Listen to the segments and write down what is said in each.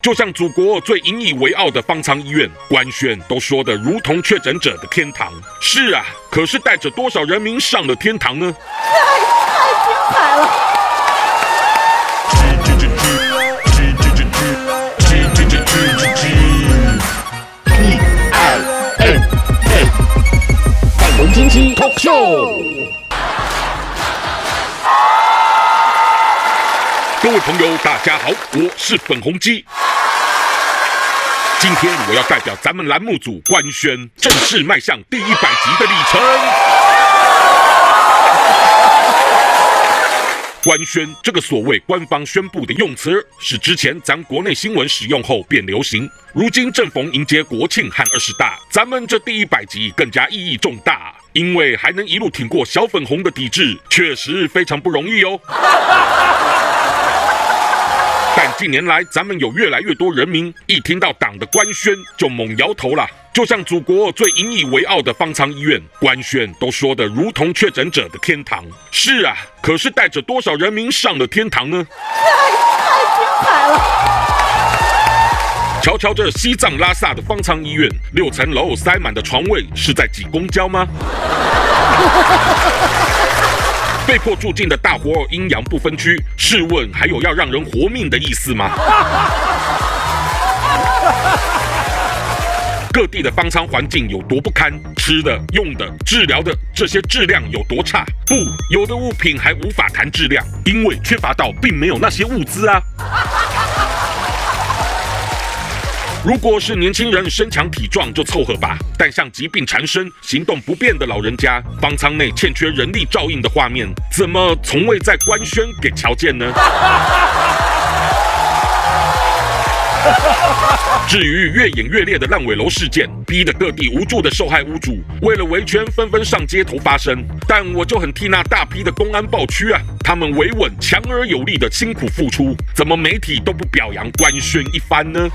就像祖国最引以为傲的方舱医院，官宣都说的如同确诊者的天堂。是啊，可是带着多少人民上了天堂呢？太太精彩了！粉红金鸡 Talk Show。各位朋友，大家好，我是粉红鸡。今天我要代表咱们栏目组官宣，正式迈向第一百集的里程。官宣这个所谓官方宣布的用词，是之前咱国内新闻使用后变流行。如今正逢迎接国庆和二十大，咱们这第一百集更加意义重大，因为还能一路挺过小粉红的抵制，确实非常不容易哦。近年来，咱们有越来越多人民一听到党的官宣就猛摇头了，就像祖国最引以为傲的方舱医院，官宣都说的如同确诊者的天堂。是啊，可是带着多少人民上了天堂呢？太精彩了！瞧瞧这西藏拉萨的方舱医院，六层楼塞满的床位是在挤公交吗？被迫住进的大活阴阳不分区，试问还有要让人活命的意思吗？各地的方舱环境有多不堪，吃的、用的、治疗的这些质量有多差？不，有的物品还无法谈质量，因为缺乏到并没有那些物资啊。如果是年轻人身强体壮就凑合吧，但像疾病缠身、行动不便的老人家，方舱内欠缺人力照应的画面，怎么从未在官宣给瞧见呢？至于越演越烈的烂尾楼事件，逼得各地无助的受害屋主为了维权纷纷上街头发声，但我就很替那大批的公安暴区啊！他们维稳、强而有力的辛苦付出，怎么媒体都不表扬官宣一番呢？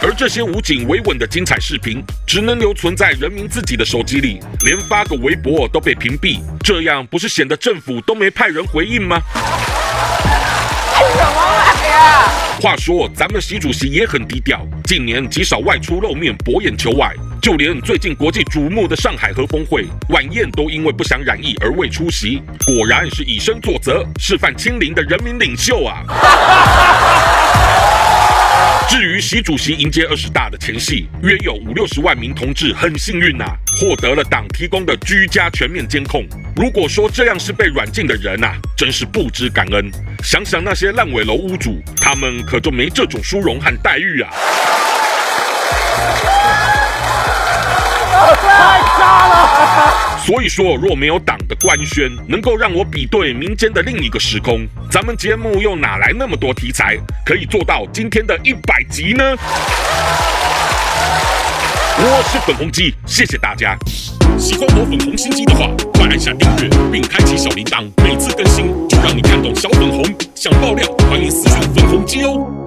而这些武警维稳的精彩视频，只能留存在人民自己的手机里，连发个微博都被屏蔽，这样不是显得政府都没派人回应吗？什么玩意儿？话说，咱们习主席也很低调，近年极少外出露面博眼球外，就连最近国际瞩目的上海合峰会晚宴，都因为不想染疫而未出席。果然是以身作则，示范亲临的人民领袖啊！习主席迎接二十大的前夕，约有五六十万名同志很幸运呐、啊，获得了党提供的居家全面监控。如果说这样是被软禁的人呐、啊，真是不知感恩。想想那些烂尾楼屋主，他们可就没这种殊荣和待遇啊！所以说，若没有党的官宣，能够让我比对民间的另一个时空，咱们节目又哪来那么多题材，可以做到今天的一百集呢？我是粉红鸡，谢谢大家。喜欢我粉红心机的话，快按下订阅并开启小铃铛，每次更新就让你看懂小粉红。想爆料，欢迎私讯粉红鸡哦。